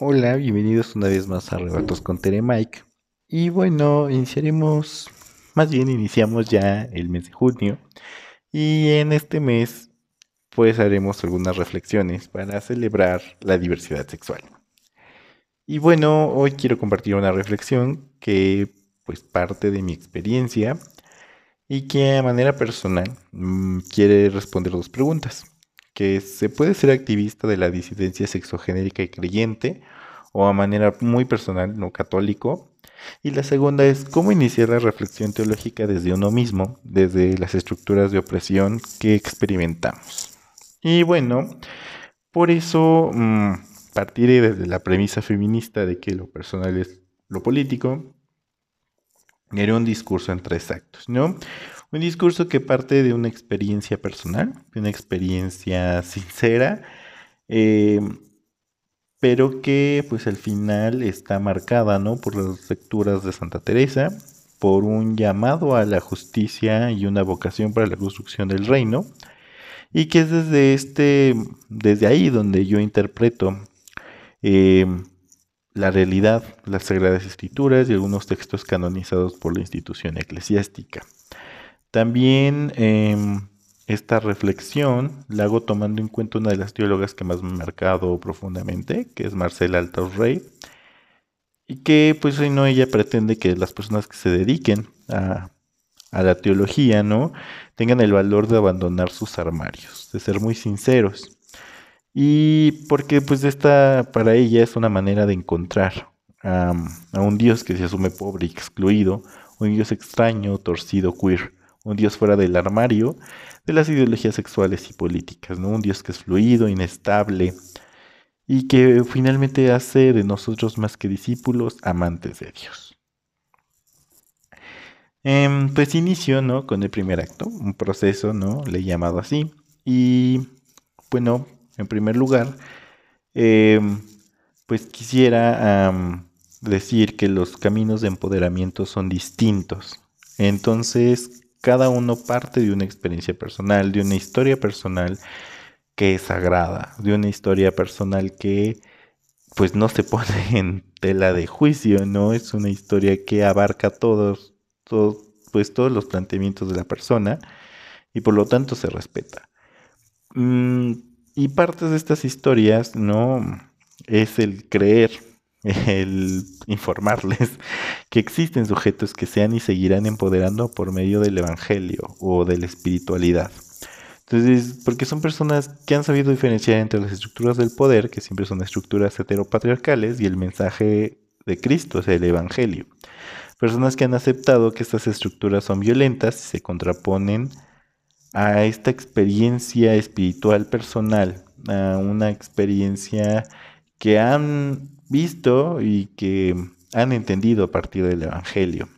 Hola, bienvenidos una vez más a Rebatos con Tere Mike. Y bueno, iniciaremos, más bien iniciamos ya el mes de junio. Y en este mes, pues haremos algunas reflexiones para celebrar la diversidad sexual. Y bueno, hoy quiero compartir una reflexión que pues parte de mi experiencia y que a manera personal mm, quiere responder dos preguntas que se puede ser activista de la disidencia sexogenérica y creyente, o a manera muy personal, no católico. Y la segunda es cómo iniciar la reflexión teológica desde uno mismo, desde las estructuras de opresión que experimentamos. Y bueno, por eso mmm, partiré desde la premisa feminista de que lo personal es lo político, era un discurso en tres actos, ¿no? Un discurso que parte de una experiencia personal, de una experiencia sincera, eh, pero que pues al final está marcada, ¿no? Por las lecturas de Santa Teresa, por un llamado a la justicia y una vocación para la construcción del reino, y que es desde este, desde ahí donde yo interpreto eh, la realidad, las Sagradas Escrituras y algunos textos canonizados por la institución eclesiástica. También em, esta reflexión la hago tomando en cuenta una de las teólogas que más me ha marcado profundamente, que es Marcela Altos Rey, y que pues no ella pretende que las personas que se dediquen a, la teología, ¿no? Tengan el valor de abandonar sus armarios, de ser muy sinceros. Y porque pues esta para ella es una manera de encontrar a un Dios que se asume pobre y excluido, un Dios extraño, torcido, queer un Dios fuera del armario de las ideologías sexuales y políticas, ¿no? Un Dios que es fluido, inestable y que finalmente hace de nosotros más que discípulos, amantes de Dios. Em, pues inicio, ¿no? Con el primer acto, un proceso, ¿no? Le he llamado así. Y bueno, en primer lugar, em, pues quisiera decir que los caminos de empoderamiento son distintos. Entonces, cada uno parte de una experiencia personal, de una historia personal que es sagrada, de una historia personal que pues no se pone en tela de juicio, ¿no? Es una historia que abarca todos, todos, pues todos los planteamientos de la persona y por lo tanto se respeta. Mm, y parte de estas historias, ¿no? Es el creer el informarles que existen sujetos que sean y seguirán empoderando por medio del Evangelio o de la espiritualidad. Entonces, porque son personas que han sabido diferenciar entre las estructuras del poder, que siempre son estructuras heteropatriarcales, y el mensaje de Cristo, o sea, el Evangelio. Personas que han aceptado que estas estructuras son violentas y se contraponen a esta experiencia espiritual personal, a una experiencia que han visto y que han entendido a partir del Evangelio.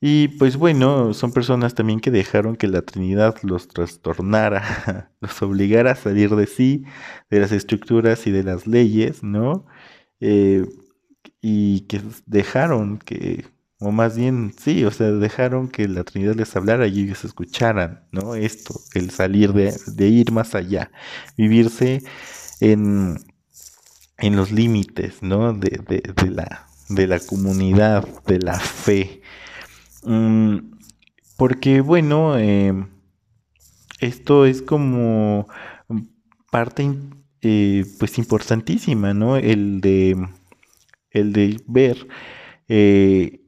Y pues bueno, son personas también que dejaron que la Trinidad los trastornara, los obligara a salir de sí, de las estructuras y de las leyes, ¿no? Eh, y que dejaron que, o más bien, sí, o sea, dejaron que la Trinidad les hablara y ellos escucharan, ¿no? Esto, el salir de, de ir más allá, vivirse en, en los límites, ¿no? De, la, de la comunidad, de la fe. Mm, porque, bueno, em, esto es como parte, eh, pues, importantísima, ¿no? El de, el de ver eh,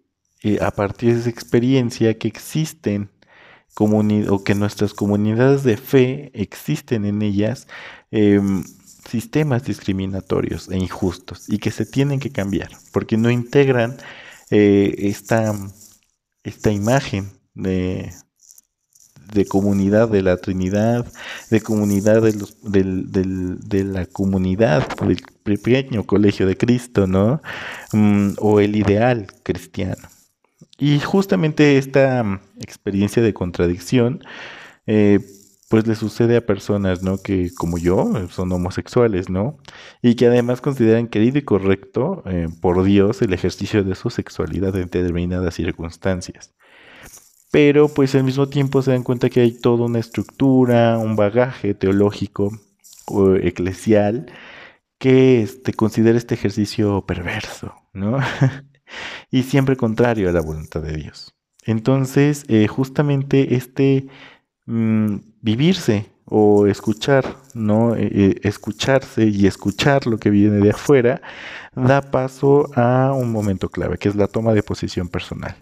eh, a partir de esa experiencia que existen o que nuestras comunidades de fe existen en ellas em, sistemas discriminatorios e injustos y que se tienen que cambiar porque no integran eh, esta, esta imagen de, de comunidad de la Trinidad, de comunidad de, los, de la comunidad del pequeño colegio de Cristo, ¿no? Mm, o el ideal cristiano. Y justamente esta experiencia de contradicción eh, pues le sucede a personas, ¿no? Que como yo son homosexuales, ¿no? Y que además consideran querido y correcto eh, por Dios el ejercicio de su sexualidad en determinadas circunstancias. Pero pues al mismo tiempo se dan cuenta que hay toda una estructura, un bagaje teológico o eclesial que este, considera este ejercicio perverso, ¿no? y siempre contrario a la voluntad de Dios. Entonces, eh, justamente este mm, vivirse o escuchar, ¿no? Eh, eh, escucharse y escuchar lo que viene de afuera da paso a un momento clave, que es la toma de posición personal.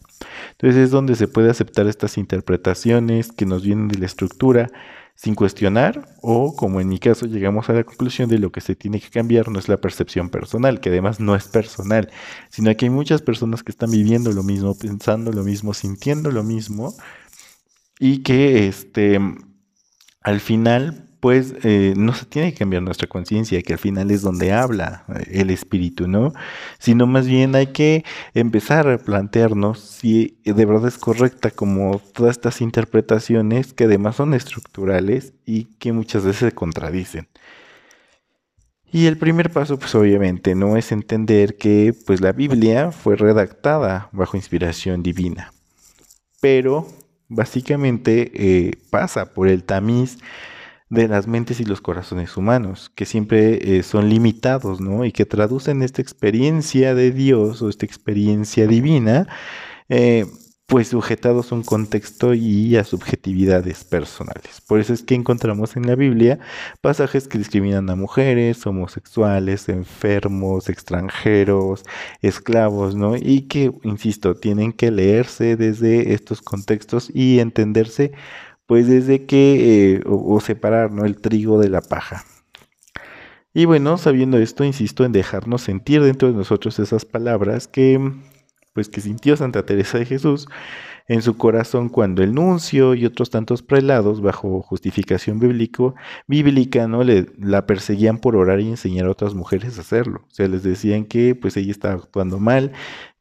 Entonces es donde se puede aceptar estas interpretaciones que nos vienen de la estructura sin cuestionar o, como en mi caso, llegamos a la conclusión de lo que se tiene que cambiar no es la percepción personal, que además no es personal, sino que hay muchas personas que están viviendo lo mismo, pensando lo mismo, sintiendo lo mismo y que este, al final pues eh, no se tiene que cambiar nuestra conciencia, que al final es donde habla eh, el espíritu, ¿no? Sino más bien hay que empezar a plantearnos si de verdad es correcta como todas estas interpretaciones que además son estructurales y que muchas veces se contradicen. Y el primer paso, pues obviamente, no es entender que pues la Biblia fue redactada bajo inspiración divina, pero básicamente eh, pasa por el tamiz de las mentes y los corazones humanos, que siempre eh, son limitados, ¿no? Y que traducen esta experiencia de Dios o esta experiencia divina, eh, pues sujetados a un contexto y a subjetividades personales. Por eso es que encontramos en la Biblia pasajes que discriminan a mujeres, homosexuales, enfermos, extranjeros, esclavos, ¿no? Y que, insisto, tienen que leerse desde estos contextos y entenderse pues desde que, eh, o, separar, ¿no? El trigo de la paja. Y bueno, sabiendo esto, insisto en dejarnos sentir dentro de nosotros esas palabras que, pues que sintió Santa Teresa de Jesús en su corazón cuando el nuncio y otros tantos prelados, bajo justificación bíblico, bíblica, ¿no? Le, la perseguían por orar y enseñar a otras mujeres a hacerlo. O sea, les decían que pues ella estaba actuando mal,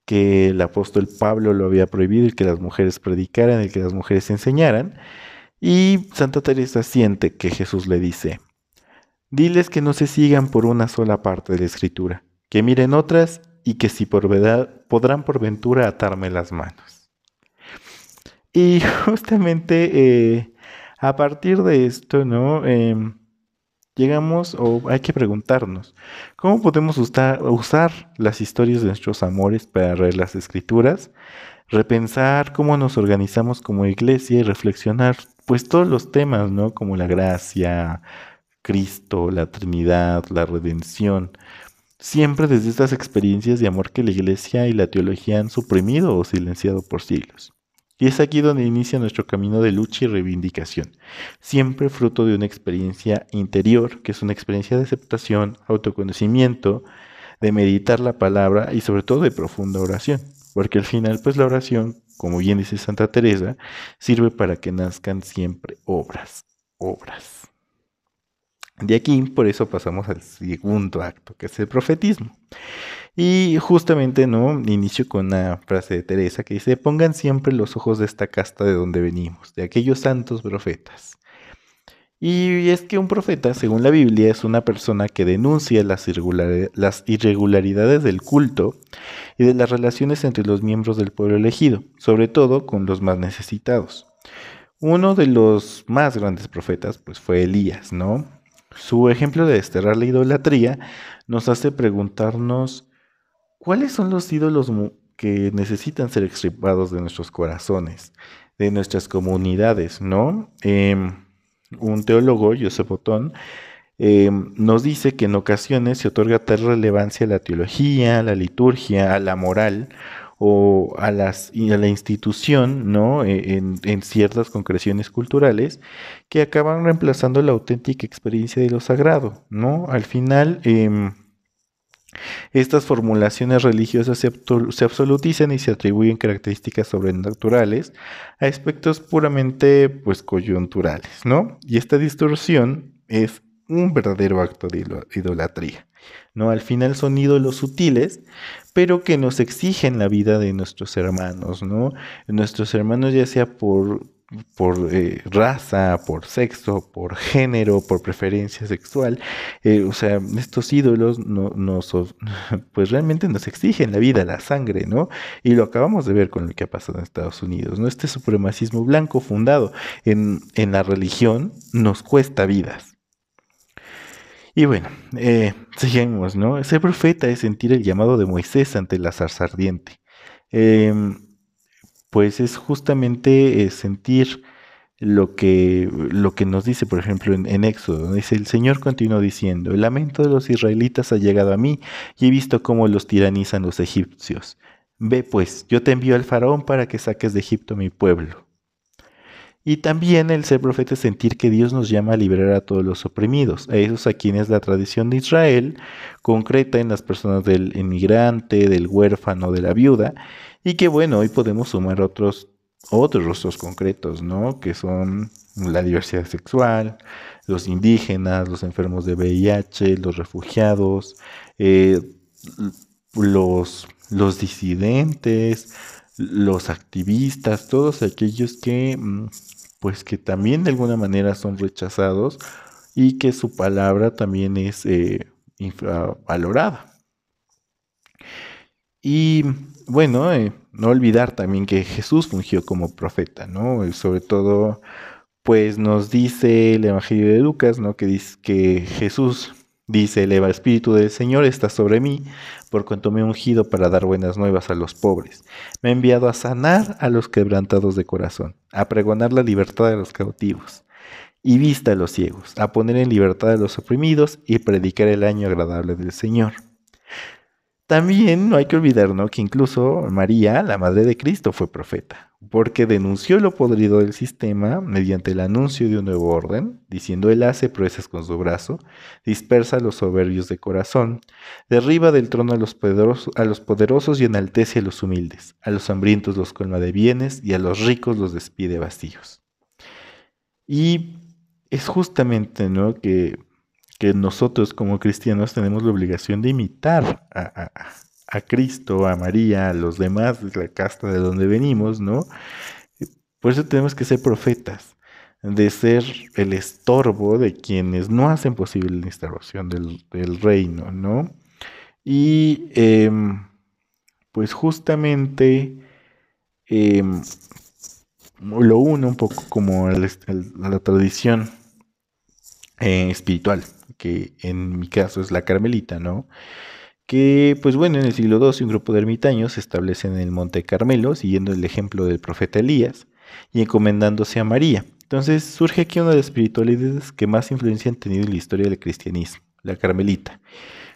que el apóstol Pablo lo había prohibido y que las mujeres predicaran y que las mujeres enseñaran. Y Santa Teresa siente que Jesús le dice, diles que no se sigan por una sola parte de la escritura, que miren otras y que si por verdad podrán por ventura atarme las manos. Y justamente eh, a partir de esto, ¿no? Em, llegamos o hay que preguntarnos, ¿cómo podemos usar, usar las historias de nuestros amores para leer las escrituras? repensar cómo nos organizamos como iglesia y reflexionar pues todos los temas, ¿no? Como la gracia, Cristo, la Trinidad, la redención, siempre desde estas experiencias de amor que la iglesia y la teología han suprimido o silenciado por siglos. Y es aquí donde inicia nuestro camino de lucha y reivindicación, siempre fruto de una experiencia interior, que es una experiencia de aceptación, autoconocimiento, de meditar la palabra y sobre todo de profunda oración porque al final, pues la oración, como bien dice Santa Teresa, sirve para que nazcan siempre obras, obras. De aquí, por eso pasamos al segundo acto, que es el profetismo. Y justamente, ¿no? Inicio con una frase de Teresa que dice, pongan siempre los ojos de esta casta de donde venimos, de aquellos santos profetas. Y es que un profeta, según la Biblia, es una persona que denuncia las, irregularidades del culto y de las relaciones entre los miembros del pueblo elegido, sobre todo con los más necesitados. Uno de los más grandes profetas, pues fue Elías, ¿no? Su ejemplo de desterrar la idolatría nos hace preguntarnos cuáles son los ídolos que necesitan ser extirpados de nuestros corazones, de nuestras comunidades, ¿no? Em, un teólogo, Joseph Otón, eh, nos dice que en ocasiones se otorga tal relevancia a la teología, a la liturgia, a la moral o a, las, a la institución, ¿no? E, en, ciertas concreciones culturales que acaban reemplazando la auténtica experiencia de lo sagrado, ¿no? Al final, em, estas formulaciones religiosas se, absolutizan y se atribuyen características sobrenaturales a aspectos puramente pues coyunturales, ¿no? Y esta distorsión es un verdadero acto de idolatría, ¿no? Al final son ídolos sutiles, pero que nos exigen la vida de nuestros hermanos, ¿no? Nuestros hermanos ya sea por por eh, raza, por sexo, por género, por preferencia sexual. Eh, o sea, estos ídolos no, pues realmente nos exigen la vida, la sangre, ¿no? Y lo acabamos de ver con lo que ha pasado en Estados Unidos, ¿no? Este supremacismo blanco fundado en, en la religión nos cuesta vidas. Y bueno, eh, seguimos, ¿no? Ser profeta es sentir el llamado de Moisés ante la zarza ardiente. Em, pues es justamente eh, sentir lo que, lo que nos dice, por ejemplo, en, Éxodo. Dice, el Señor continuó diciendo, el lamento de los israelitas ha llegado a mí y he visto cómo los tiranizan los egipcios. Ve pues, yo te envío al faraón para que saques de Egipto mi pueblo. Y también el ser profeta es sentir que Dios nos llama a liberar a todos los oprimidos, a esos a quienes la tradición de Israel concreta en las personas del inmigrante, del huérfano, de la viuda, y que bueno, hoy podemos sumar otros otros rostros concretos, ¿no? Que son la diversidad sexual, los indígenas, los enfermos de VIH, los refugiados, eh, los, los disidentes, los activistas, todos aquellos que, mm, pues que también de alguna manera son rechazados y que su palabra también es eh, infravalorada. Y bueno, eh, no olvidar también que Jesús fungió como profeta, ¿no? Y sobre todo, pues nos dice el Evangelio de Lucas, ¿no? Que dice que Jesús dice, el Espíritu del Señor está sobre mí, por cuanto me he ungido para dar buenas nuevas a los pobres. Me ha enviado a sanar a los quebrantados de corazón, a pregonar la libertad de los cautivos y vista a los ciegos, a poner en libertad a los oprimidos y predicar el año agradable del Señor. También no hay que olvidar que incluso María, la Madre de Cristo, fue profeta, porque denunció lo podrido del sistema mediante el anuncio de un nuevo orden, diciendo Él hace proezas con su brazo, dispersa a los soberbios de corazón, derriba del trono a los, poderosos, y enaltece a los humildes, a los hambrientos los colma de bienes y a los ricos los despide vacíos. Y es justamente ¿no? que que nosotros como cristianos tenemos la obligación de imitar a, Cristo, a María, a los demás de la casta de donde venimos, ¿no? Por eso tenemos que ser profetas, de ser el estorbo de quienes no hacen posible la instalación del, reino, ¿no? Y em, pues justamente em, lo uno un poco como a la tradición eh, espiritual que en mi caso es la Carmelita, ¿no? Que, pues bueno, en el siglo XII un grupo de ermitaños se establece en el Monte Carmelo, siguiendo el ejemplo del profeta Elías y encomendándose a María. Entonces surge aquí una de las espiritualidades que más influencia han tenido en la historia del cristianismo, la Carmelita,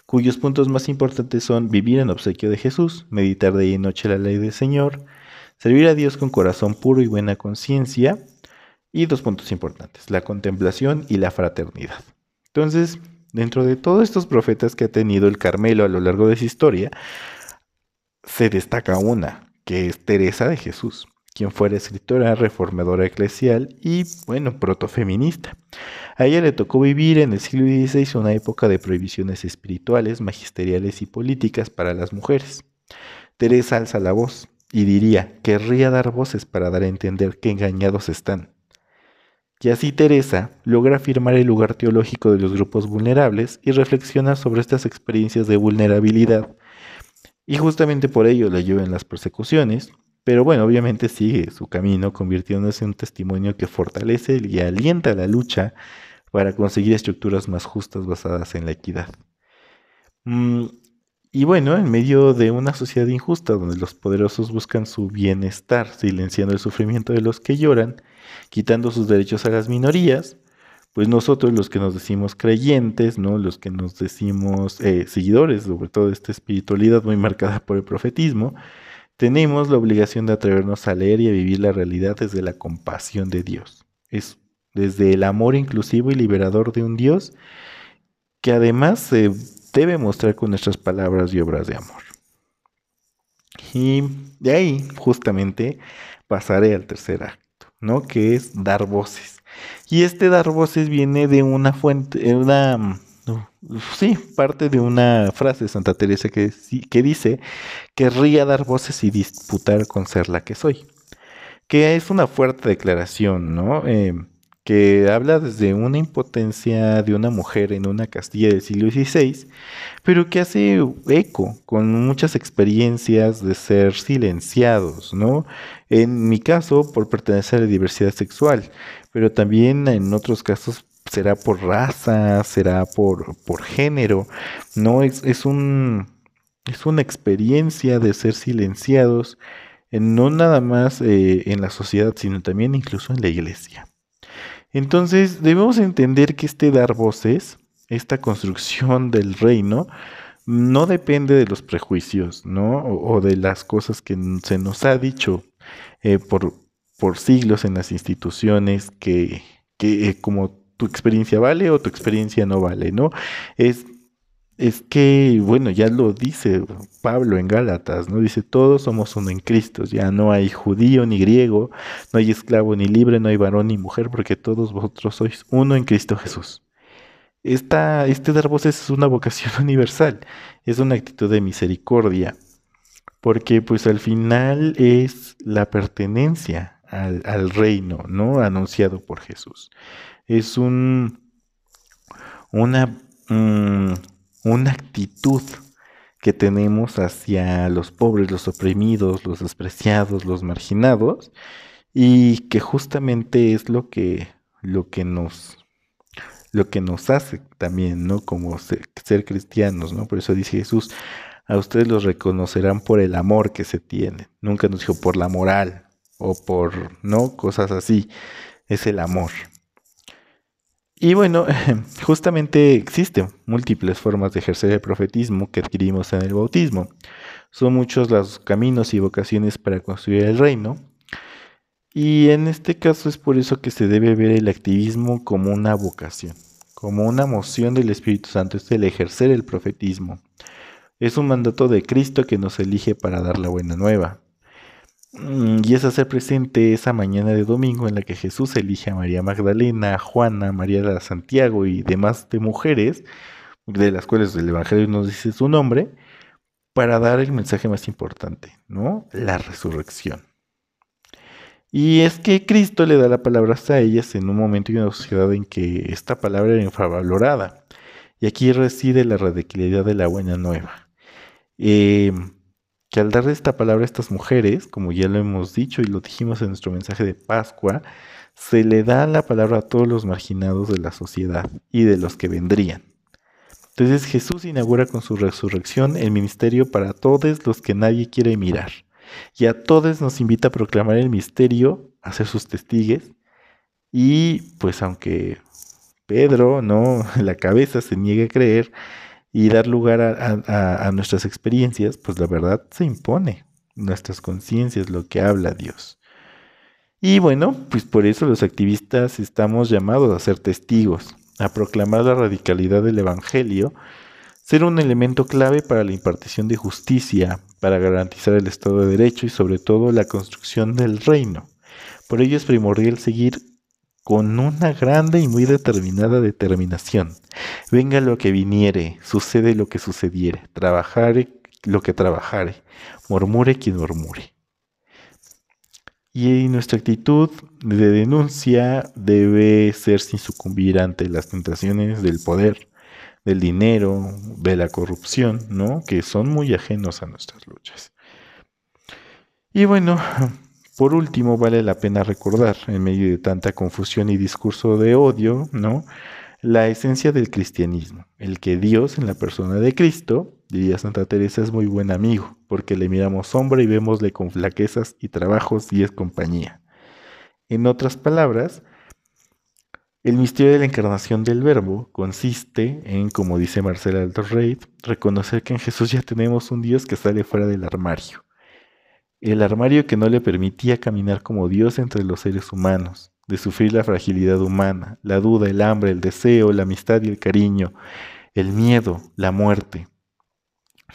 cuyos puntos más importantes son vivir en obsequio de Jesús, meditar de día y noche la ley del Señor, servir a Dios con corazón puro y buena conciencia, y dos puntos importantes, la contemplación y la fraternidad. Entonces, dentro de todos estos profetas que ha tenido el Carmelo a lo largo de su historia, se destaca una, que es Teresa de Jesús, quien fuera escritora, reformadora eclesial y, bueno, protofeminista. A ella le tocó vivir en el siglo XVI una época de prohibiciones espirituales, magisteriales y políticas para las mujeres. Teresa alza la voz y diría, querría dar voces para dar a entender que engañados están y así Teresa logra afirmar el lugar teológico de los grupos vulnerables y reflexiona sobre estas experiencias de vulnerabilidad. Y justamente por ello le en las persecuciones, pero bueno, obviamente sigue su camino convirtiéndose en un testimonio que fortalece y alienta la lucha para conseguir estructuras más justas basadas en la equidad. Mm, y bueno, en medio de una sociedad injusta donde los poderosos buscan su bienestar, silenciando el sufrimiento de los que lloran, quitando sus derechos a las minorías, pues nosotros los que nos decimos creyentes, ¿no? los que nos decimos eh, seguidores, sobre todo de esta espiritualidad muy marcada por el profetismo, tenemos la obligación de atrevernos a leer y a vivir la realidad desde la compasión de Dios. Es desde el amor inclusivo y liberador de un Dios que además se debe mostrar con nuestras palabras y obras de amor. Y de ahí justamente pasaré al tercer acto, ¿no? Que es dar voces. Y este dar voces viene de una fuente, una, sí, parte de una frase de Santa Teresa que, que dice, querría dar voces y disputar con ser la que soy. Que es una fuerte declaración, ¿no? Eh, que habla desde una impotencia de una mujer en una Castilla del siglo XVI, pero que hace eco con muchas experiencias de ser silenciados, ¿no? En mi caso, por pertenecer a la diversidad sexual, pero también en otros casos será por raza, será por, por género, no es, es un es una experiencia de ser silenciados, no nada más eh, en la sociedad, sino también incluso en la iglesia. Entonces debemos entender que este dar voces, esta construcción del reino, no depende de los prejuicios, ¿no? O, de las cosas que se nos ha dicho eh, por, por siglos en las instituciones que, que eh, como tu experiencia vale o tu experiencia no vale, ¿no? Es es que, bueno, ya lo dice Pablo en Gálatas, ¿no? Dice, todos somos uno en Cristo, ya no hay judío ni griego, no hay esclavo ni libre, no hay varón ni mujer, porque todos vosotros sois uno en Cristo Jesús. Esta, este dar voces es una vocación universal, es una actitud de misericordia, porque pues al final es la pertenencia al, reino, ¿no? Anunciado por Jesús. Es un, una... Mm, una actitud que tenemos hacia los pobres, los oprimidos, los despreciados, los marginados, y que justamente es lo que, lo que nos lo que nos hace también, ¿no? Como ser, cristianos, ¿no? Por eso dice Jesús, a ustedes los reconocerán por el amor que se tiene. Nunca nos dijo por la moral o por, ¿no? Cosas así. Es el amor. Y bueno, justamente existen múltiples formas de ejercer el profetismo que adquirimos en el bautismo. Son muchos los caminos y vocaciones para construir el reino. Y en este caso es por eso que se debe ver el activismo como una vocación, como una moción del Espíritu Santo, es el ejercer el profetismo. Es un mandato de Cristo que nos elige para dar la buena nueva. Mm, y es hacer presente esa mañana de domingo en la que Jesús elige a María Magdalena, Juana, María de Santiago y demás de mujeres, de las cuales el Evangelio nos dice su nombre, para dar el mensaje más importante, ¿no? La resurrección. Y es que Cristo le da la palabra a ellas en un momento y una sociedad en que esta palabra era infravalorada. Y aquí reside la radicalidad de la buena nueva. Eh, que al darle esta palabra a estas mujeres, como ya lo hemos dicho y lo dijimos en nuestro mensaje de Pascua, se le da la palabra a todos los marginados de la sociedad y de los que vendrían. Entonces Jesús inaugura con su resurrección el ministerio para todos los que nadie quiere mirar. Y a todos nos invita a proclamar el misterio, a ser sus testigues. Y pues aunque Pedro, no, la cabeza se niegue a creer, y dar lugar a, nuestras experiencias, pues la verdad se impone. Nuestras conciencias, lo que habla Dios. Y bueno, pues por eso los activistas estamos llamados a ser testigos, a proclamar la radicalidad del Evangelio, ser un elemento clave para la impartición de justicia, para garantizar el Estado de Derecho y sobre todo la construcción del reino. Por ello es primordial seguir con una grande y muy determinada determinación. Venga lo que viniere, sucede lo que sucediere, trabajare lo que trabajare, murmure quien murmure. Y nuestra actitud de denuncia debe ser sin sucumbir ante las tentaciones del poder, del dinero, de la corrupción, ¿no? Que son muy ajenos a nuestras luchas. Y bueno, por último, vale la pena recordar, en medio de tanta confusión y discurso de odio, ¿no? La esencia del cristianismo, el que Dios en la persona de Cristo, diría Santa Teresa, es muy buen amigo, porque le miramos sombra y vemosle con flaquezas y trabajos y es compañía. En otras palabras, el misterio de la encarnación del Verbo consiste en, como dice Marcela Alto Rey, reconocer que en Jesús ya tenemos un Dios que sale fuera del armario el armario que no le permitía caminar como Dios entre los seres humanos, de sufrir la fragilidad humana, la duda, el hambre, el deseo, la amistad y el cariño, el miedo, la muerte.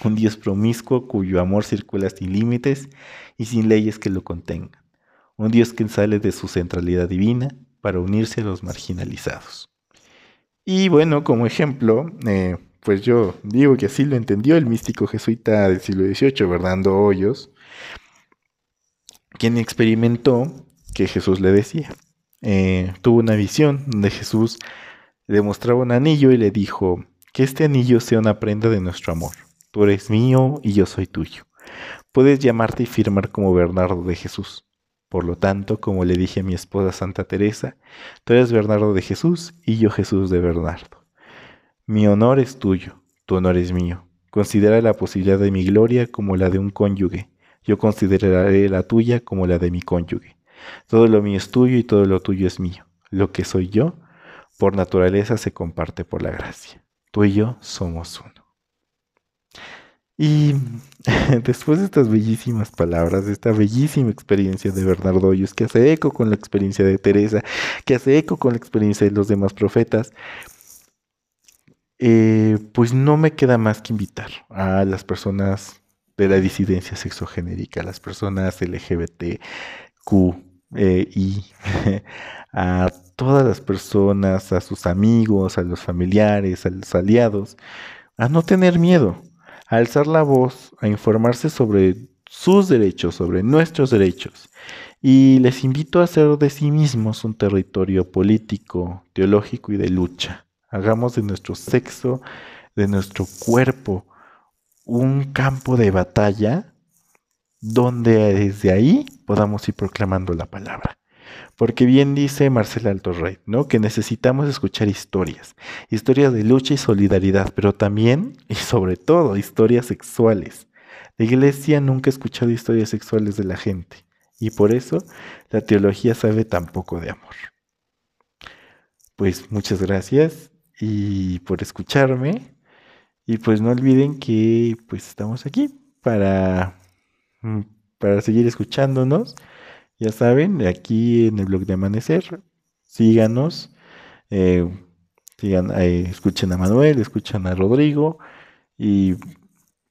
Un Dios promiscuo cuyo amor circula sin límites y sin leyes que lo contengan. Un Dios que sale de su centralidad divina para unirse a los marginalizados. Y bueno, como ejemplo, eh, pues yo digo que así lo entendió el místico jesuita del siglo XVIII, Bernardo Hoyos, quien experimentó que Jesús le decía. Eh, tuvo una visión donde Jesús le mostraba un anillo y le dijo, que este anillo sea una prenda de nuestro amor. Tú eres mío y yo soy tuyo. Puedes llamarte y firmar como Bernardo de Jesús, Por lo tanto, como le dije a mi esposa Santa Teresa, tú eres Bernardo de Jesús y yo Jesús de Bernardo. Mi honor es tuyo, tu honor es mío. Considera la posibilidad de mi gloria como la de un cónyuge. Yo consideraré la tuya como la de mi cónyuge. Todo lo mío es tuyo y todo lo tuyo es mío. Lo que soy yo, por naturaleza, se comparte por la gracia. Tú y yo somos uno. Y después de estas bellísimas palabras, de esta bellísima experiencia de Bernardo Hoyos, que hace eco con la experiencia de Teresa, que hace eco con la experiencia de los demás profetas, eh, pues no me queda más que invitar a las personas de la disidencia sexogenérica, las personas LGBTQ eh, a todas las personas, a sus amigos, a los familiares, a los aliados, a no tener miedo, a alzar la voz, a informarse sobre sus derechos, sobre nuestros derechos. Y les invito a hacer de sí mismos un territorio político, teológico y de lucha. Hagamos de nuestro sexo, de nuestro cuerpo, un campo de batalla donde desde ahí podamos ir proclamando la palabra. Porque bien dice Marcela Altorrey, ¿no? Que necesitamos escuchar historias, historias de lucha y solidaridad, pero también y sobre todo historias sexuales. La iglesia nunca ha escuchado historias sexuales de la gente y por eso la teología sabe tan poco de amor. Pues muchas gracias y por escucharme y pues no olviden que pues estamos aquí para mm, para seguir escuchándonos ya saben, aquí en el blog de Amanecer, síganos, eh, eh, escuchen a Manuel, escuchen a Rodrigo y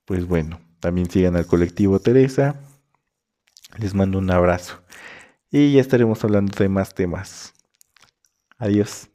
pues bueno, también sigan al colectivo Teresa. Les mando un abrazo y ya estaremos hablando de más temas. Adiós.